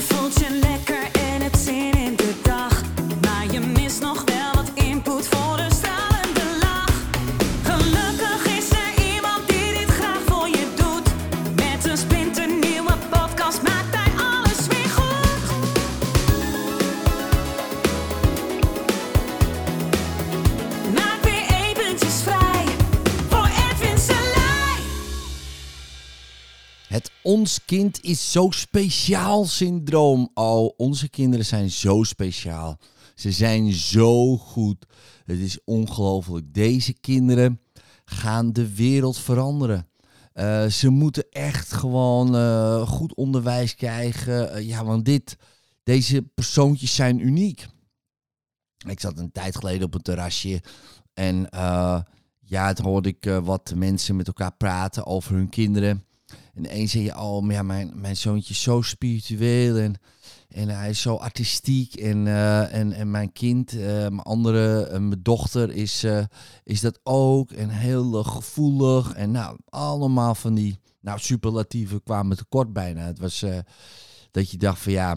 Je Het ons kind is zo speciaal syndroom. Oh, onze kinderen zijn zo speciaal. Ze zijn zo goed. Het is ongelooflijk. Deze kinderen gaan de wereld veranderen. Eh, ze moeten echt gewoon eh, goed onderwijs krijgen. Eh, ja, want dit, deze persoontjes zijn uniek. Ik zat een tijd geleden op een terrasje en ja, toen hoorde ik wat mensen met elkaar praten over hun kinderen. En een zei je, oh, maar ja, mijn, mijn zoontje is zo spiritueel en, en hij is zo artistiek. En, eh, en, en mijn kind, eh, mijn andere, eh, mijn dochter is, is dat ook. En heel gevoelig. En nou, allemaal van die nou, superlatieven kwamen tekort bijna. Het was dat je dacht van ja,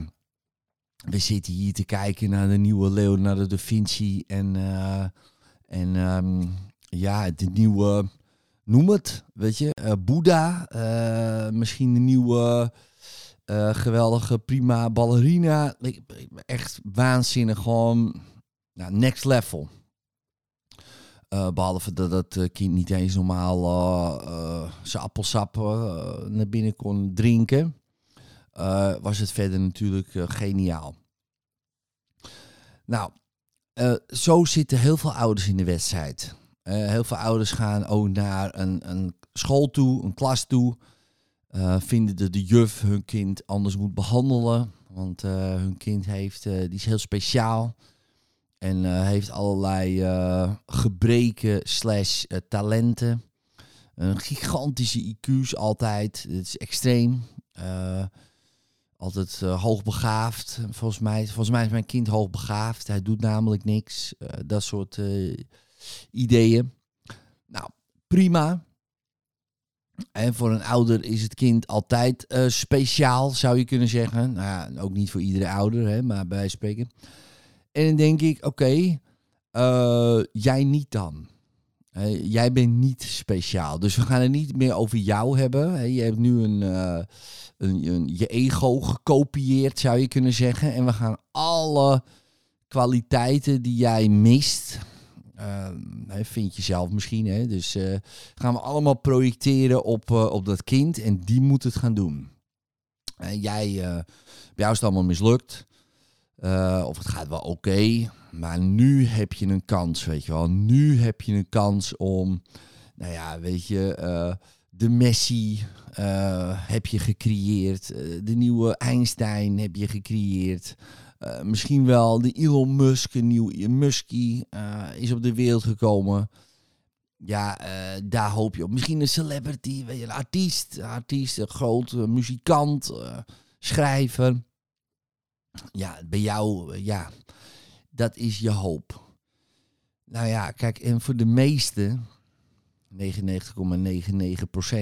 we zitten hier te kijken naar de nieuwe Leonardo da Vinci. En, en ehm, ja, de nieuwe noem het, weet je, eh, Boeddha, eh, misschien de nieuwe eh, geweldige prima ballerina. Echt waanzinnig, gewoon nou, next level. Eh, behalve dat het kind niet eens normaal zijn appelsap naar binnen kon drinken, was het verder natuurlijk geniaal. Nou, zo zitten heel veel ouders in de wedstrijd. Eh, heel veel ouders gaan ook naar een, een school toe, een klas toe. eh, vinden dat de juf hun kind anders moet behandelen. Want eh, hun kind heeft, die is heel speciaal. En heeft allerlei gebreken slash talenten. Een gigantische IQ's altijd. Het is extreem. Altijd hoogbegaafd. Volgens mij, volgens mij is mijn kind hoogbegaafd. Hij doet namelijk niks. Dat soort ideeën. Nou, prima. En voor een ouder is het kind altijd eh, speciaal, zou je kunnen zeggen. Nou ja, ook niet voor iedere ouder, hè, maar bij spreken. En dan denk ik, oké, eh, jij niet dan. Jij bent niet speciaal. Dus we gaan het niet meer over jou hebben. Hè. Je hebt nu een, eh, een, een, je ego gekopieerd, zou je kunnen zeggen. En we gaan alle kwaliteiten die jij mist, vind je zelf misschien, hè? dus eh, gaan we allemaal projecteren op, eh, op dat kind en die moet het gaan doen. En jij, eh, bij jou is het allemaal mislukt. Eh, of het gaat wel oké, maar nu heb je een kans, weet je wel. Nu heb je een kans om, nou ja, weet je, eh, de Messi eh, heb je gecreëerd. eh, de nieuwe Einstein heb je gecreëerd. Eh, misschien wel de Elon Musk, een nieuw Muskie, eh, is op de wereld gekomen. Ja, eh, daar hoop je op. Misschien een celebrity, weet je, een artiest, een artiest, muzikant, schrijver. Ja, bij jou, ja, dat is je hoop. Nou ja, kijk, en voor de meesten, 99,99%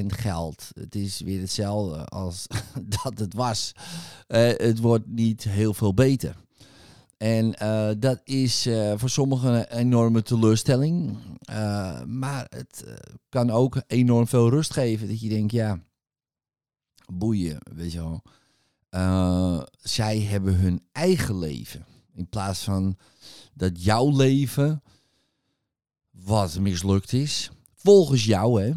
geldt. Het is weer hetzelfde als dat het was. Eh, het wordt niet heel veel beter. En eh, dat is eh, voor sommigen een enorme teleurstelling. Maar het kan ook enorm veel rust geven. Dat je denkt, ja, boeien, weet je wel. Zij hebben hun eigen leven. In plaats van dat jouw leven wat mislukt is. Volgens jou, hè.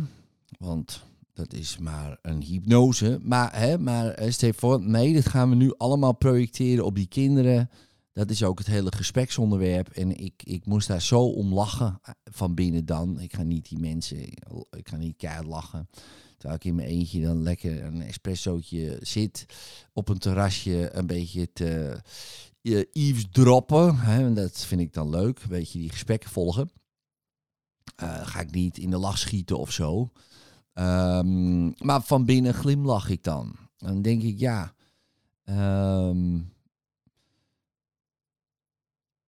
Want dat is maar een hypnose. Maar, hè, maar eh, stel voor, nee, dat gaan we nu allemaal projecteren op die kinderen. Dat is ook het hele gespreksonderwerp. En ik, ik moest daar zo om lachen eh, van binnen dan. Ik ga niet die mensen, ik ga niet keihard lachen. Terwijl ik in mijn eentje dan lekker een espressootje zit. Op een terrasje een beetje te uh, eavesdroppen. Hè, dat vind ik dan leuk. Een beetje die gesprekken volgen. Uh, ga ik niet in de lach schieten of zo. Um, maar van binnen glimlach ik dan. Dan denk ik, ja... Um,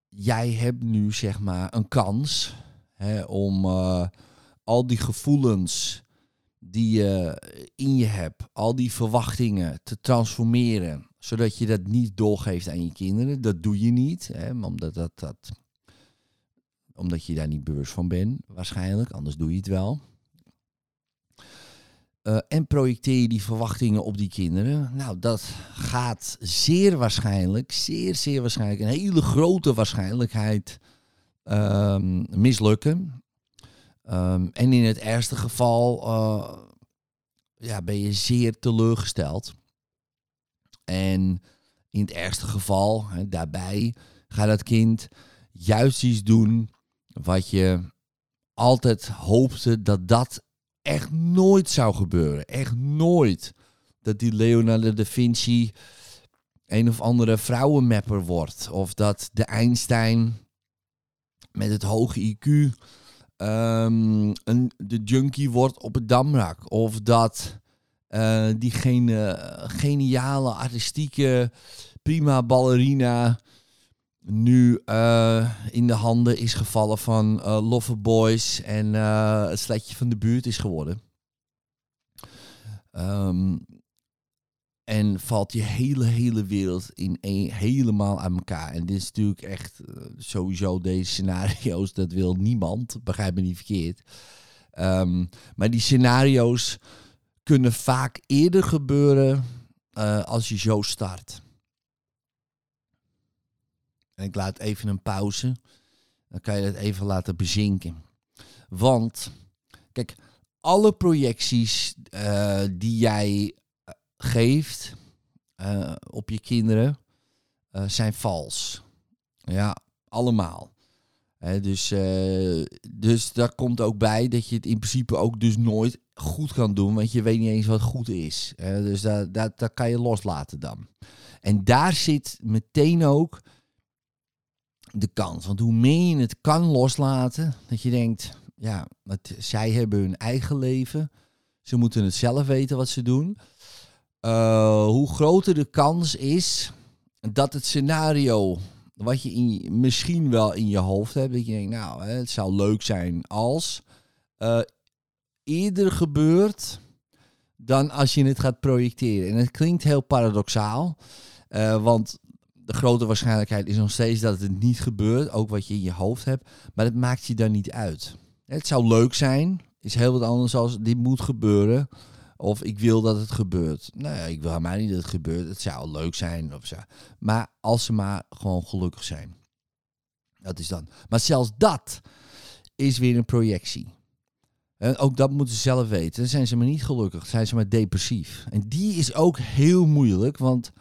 jij hebt nu zeg maar een kans hè, om uh, al die gevoelens die je in je hebt, al die verwachtingen te transformeren, Zodat je dat niet doorgeeft aan je kinderen. Dat doe je niet, hè, omdat, dat, dat, omdat je daar niet bewust van bent, waarschijnlijk. Anders doe je het wel. Uh, en projecteer je die verwachtingen op die kinderen. Nou, dat gaat zeer waarschijnlijk, zeer, zeer waarschijnlijk, een hele grote waarschijnlijkheid um, mislukken. Um, en in het ergste geval uh, ja, ben je zeer teleurgesteld. En in het ergste geval, hè, daarbij, gaat dat kind juist iets doen wat je altijd hoopte dat dat echt nooit zou gebeuren. Echt nooit. Dat die Leonardo da Vinci een of andere vrouwenmapper wordt. Of dat de Einstein met het hoge IQ um, een, de junkie wordt op het damrak. Of dat uh, die geniale, artistieke, prima ballerina nu uh, in de handen is gevallen van uh, Love Boys en uh, het sletje van de buurt is geworden. Um, en valt je hele, hele wereld in een, helemaal aan elkaar. En dit is natuurlijk echt sowieso deze scenario's, dat wil niemand, begrijp me niet verkeerd. Um, maar die scenario's kunnen vaak eerder gebeuren als je zo start. En ik laat even een pauze. Dan kan je het even laten bezinken. Want, kijk, alle projecties uh, die jij eh, geeft uh, op je kinderen zijn vals. Ja, allemaal. dus, dus daar komt ook bij dat je het in principe ook dus nooit goed kan doen, want je weet niet eens wat goed is. dus dat, dat, dat kan je loslaten dan. En daar zit meteen ook de kans. Want hoe meer je het kan loslaten, dat je denkt, ja, het, zij hebben hun eigen leven. Ze moeten het zelf weten wat ze doen. Uh, hoe groter de kans is dat het scenario wat je in, misschien wel in je hoofd hebt, dat je denkt, nou, het zou leuk zijn als uh, eerder gebeurt dan als je het gaat projecteren. En het klinkt heel paradoxaal, uh, want de grote waarschijnlijkheid is nog steeds dat het niet gebeurt, ook wat je in je hoofd hebt, maar het maakt je dan niet uit. Het zou leuk zijn, is heel wat anders als dit moet gebeuren. Of ik wil dat het gebeurt. Nou ja, ik wil helemaal niet dat het gebeurt. Het zou leuk zijn of zo. Maar als ze maar gewoon gelukkig zijn. Dat is dan. Maar zelfs dat is weer een projectie. En ook dat moeten ze zelf weten. Dan zijn ze maar niet gelukkig. Zijn ze maar depressief. En die is ook heel moeilijk. Want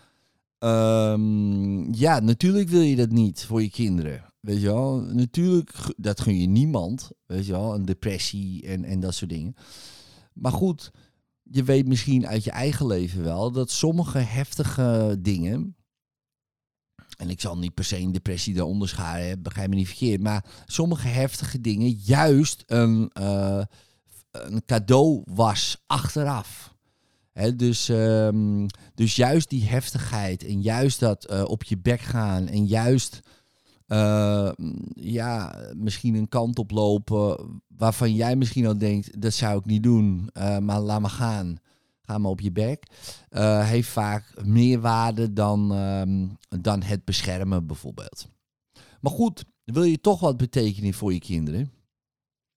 Um, ja, natuurlijk wil je dat niet voor je kinderen. Weet je wel, natuurlijk, dat gun je niemand. Weet je wel, een depressie en, en dat soort dingen. Maar goed, je weet misschien uit je eigen leven wel dat sommige heftige dingen. En ik zal niet per se een depressie daaronder scharen, begrijp me niet verkeerd. Maar sommige heftige dingen juist een, uh, een cadeau was achteraf dus, um, dus juist die heftigheid en juist dat uh, op je bek gaan en juist uh, ja, misschien een kant op lopen waarvan jij misschien al denkt, dat zou ik niet doen, uh, maar laat me gaan. Ga maar op je bek. heeft vaak meer waarde dan, um, dan het beschermen bijvoorbeeld. Maar goed, wil je toch wat betekenen voor je kinderen?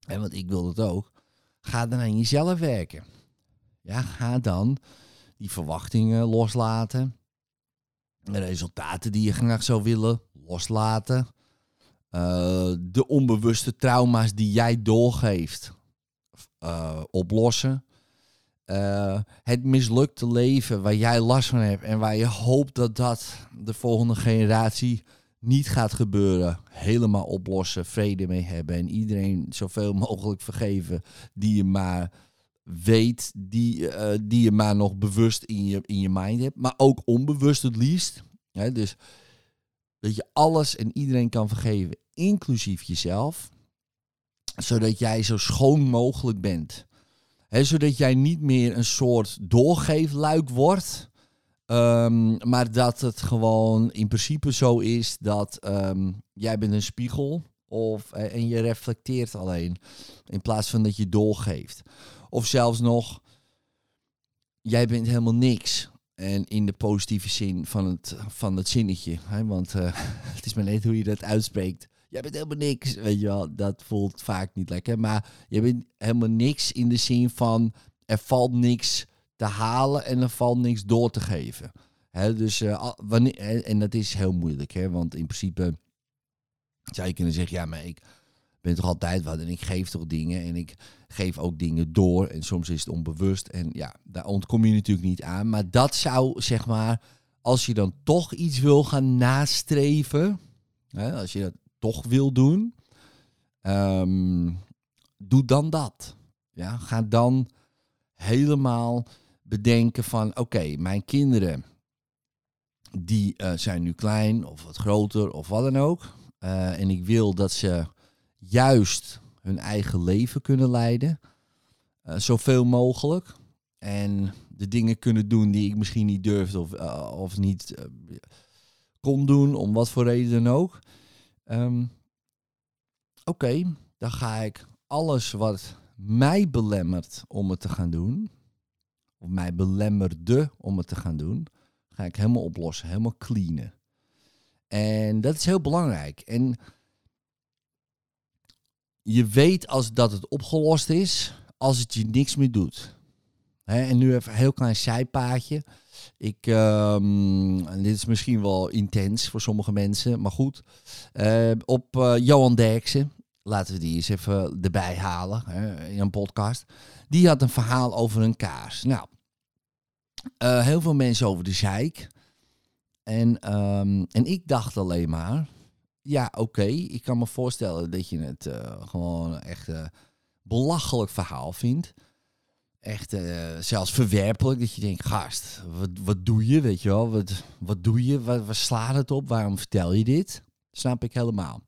En want ik wil dat ook. Ga dan aan jezelf werken. Ja, ga dan die verwachtingen loslaten. De resultaten die je graag zou willen loslaten. Uh, de onbewuste trauma's die jij doorgeeft uh, oplossen. Uh, het mislukte leven waar jij last van hebt en waar je hoopt dat dat de volgende generatie niet gaat gebeuren. Helemaal oplossen, vrede mee hebben en iedereen zoveel mogelijk vergeven die je maar weet, die, uh, die je maar nog bewust in je, in je mind hebt. Maar ook onbewust het liefst. Hè, dus dat je alles en iedereen kan vergeven, inclusief jezelf. Zodat jij zo schoon mogelijk bent. Hè, zodat jij niet meer een soort doorgeefluik wordt. Um, maar dat het gewoon in principe zo is dat um, jij bent een spiegel of, en je reflecteert alleen. In plaats van dat je doorgeeft. Of zelfs nog, jij bent helemaal niks. En in de positieve zin van het, van het zinnetje. Hè? Want eh, het is maar net hoe je dat uitspreekt. Jij bent helemaal niks, weet je wel. Dat voelt vaak niet lekker. Maar je bent helemaal niks in de zin van... er valt niks te halen en er valt niks door te geven. Dus, eh, wanneer, en dat is heel moeilijk, hè? want in principe zou je kunnen zeggen... ja, maar ik ben toch altijd wat en ik geef toch dingen en ik geef ook dingen door. En soms is het onbewust en ja, daar ontkom je natuurlijk niet aan. Maar dat zou, zeg maar, als je dan toch iets wil gaan nastreven... Hè, als je dat toch wil doen... ehm, doe dan dat. Ja, ga dan helemaal bedenken van... oké, mijn kinderen... die eh, zijn nu klein of wat groter of wat dan ook... Eh, en ik wil dat ze juist hun eigen leven kunnen leiden. eh, zoveel mogelijk. En de dingen kunnen doen die ik misschien niet durfde of, eh, of niet kon doen, om wat voor reden dan ook. Ehm, Oké, dan ga ik alles wat mij belemmert om het te gaan doen, of mij belemmerde om het te gaan doen, ga ik helemaal oplossen, helemaal cleanen. En dat is heel belangrijk. En je weet als dat het opgelost is, als het je niks meer doet. En nu even een heel klein zijpaadje. Ik, ehm, dit is misschien wel intens voor sommige mensen, maar goed. Eh, op eh, Johan Derksen, laten we die eens even erbij halen in een podcast. Die had een verhaal over een kaars. Nou, eh, heel veel mensen over de zeik. En, ehm, en ik dacht alleen maar, ja, oké, ik kan me voorstellen dat je het eh, gewoon echt eh, belachelijk verhaal vindt. Echt eh, zelfs verwerpelijk, dat je denkt, gast, wat, wat doe je, weet je wel? Wat, wat doe je? Wat, waar slaat het op? Waarom vertel je dit? Snap ik helemaal.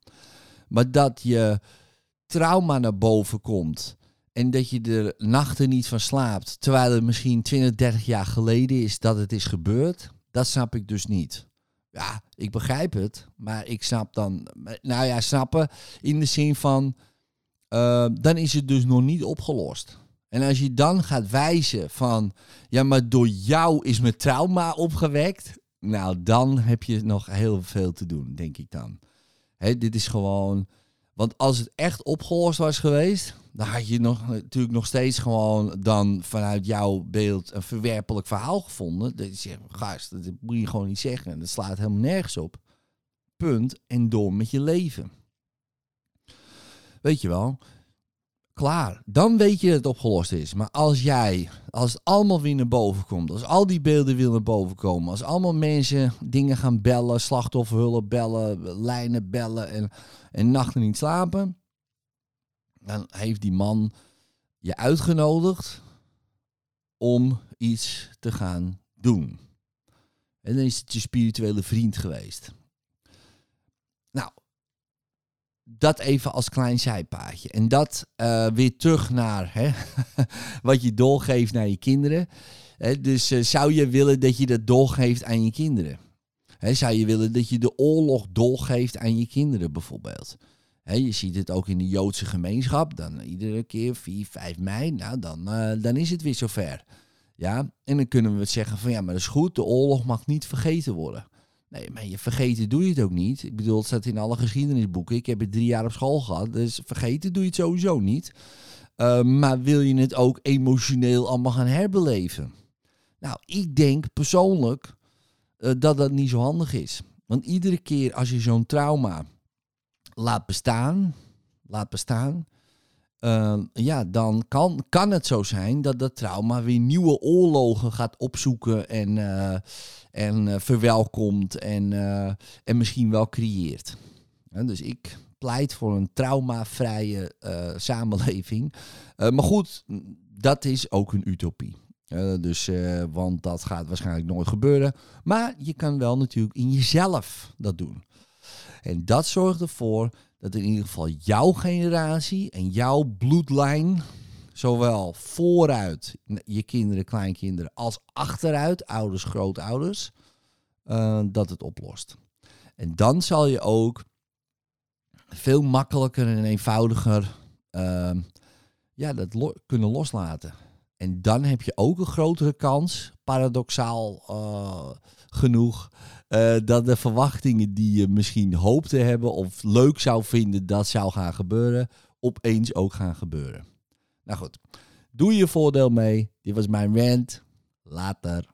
Maar dat je trauma naar boven komt en dat je er nachten niet van slaapt, terwijl het misschien 20, 30 jaar geleden is dat het is gebeurd, dat snap ik dus niet. Ja, ik begrijp het, maar ik snap dan, nou ja, snappen in de zin van, eh, dan is het dus nog niet opgelost. En als je dan gaat wijzen van, ja, maar door jou is mijn trauma opgewekt, nou, dan heb je nog heel veel te doen, denk ik dan. Hè, dit is gewoon, want als het echt opgelost was geweest, dan had je nog, natuurlijk nog steeds gewoon dan vanuit jouw beeld een verwerpelijk verhaal gevonden. Dat je zegt, gast, dat moet je gewoon niet zeggen. Dat slaat helemaal nergens op. Punt. En door met je leven. Weet je wel? Klaar. Dan weet je dat het opgelost is. Maar als jij, als het allemaal weer naar boven komt, als al die beelden weer naar boven komen, als allemaal mensen dingen gaan bellen, slachtofferhulp bellen, lijnen bellen en, en nachten niet slapen, dan heeft die man je uitgenodigd om iets te gaan doen. En dan is het je spirituele vriend geweest. Nou, dat even als klein zijpaadje. En dat eh, weer terug naar hè, wat je doorgeeft naar je kinderen. Dus eh, zou je willen dat je dat doorgeeft aan je kinderen? Zou je willen dat je de oorlog doorgeeft aan je kinderen bijvoorbeeld? Je ziet het ook in de Joodse gemeenschap. Dan iedere keer 4, 5 mei, nou dan, eh, dan is het weer zover. Ja, en dan kunnen we zeggen van ja, maar dat is goed, de oorlog mag niet vergeten worden. Nee, maar je vergeten doe je het ook niet. Ik bedoel, het staat in alle geschiedenisboeken. Ik heb het drie jaar op school gehad, dus vergeten doe je het sowieso niet. Uh, maar wil je het ook emotioneel allemaal gaan herbeleven? Nou, ik denk persoonlijk uh, dat dat niet zo handig is. Want iedere keer als je zo'n trauma laat bestaan, laat bestaan, uh, ja, dan kan, kan het zo zijn dat dat trauma weer nieuwe oorlogen gaat opzoeken en, uh, en uh, verwelkomt en, en misschien wel creëert. Dus ik pleit voor een traumavrije samenleving. maar goed, dat is ook een utopie. dus, want dat gaat waarschijnlijk nooit gebeuren. Maar je kan wel natuurlijk in jezelf dat doen. En dat zorgt ervoor dat in ieder geval jouw generatie en jouw bloedlijn, zowel vooruit je kinderen, kleinkinderen, als achteruit, ouders, grootouders, uh, dat het oplost. En dan zal je ook veel makkelijker en eenvoudiger uh, ja, dat kunnen loslaten. En dan heb je ook een grotere kans, paradoxaal eh, genoeg, eh, dat de verwachtingen die je misschien hoopte te hebben of leuk zou vinden dat zou gaan gebeuren, opeens ook gaan gebeuren. Nou goed, doe je voordeel mee. Dit was mijn rant. Later.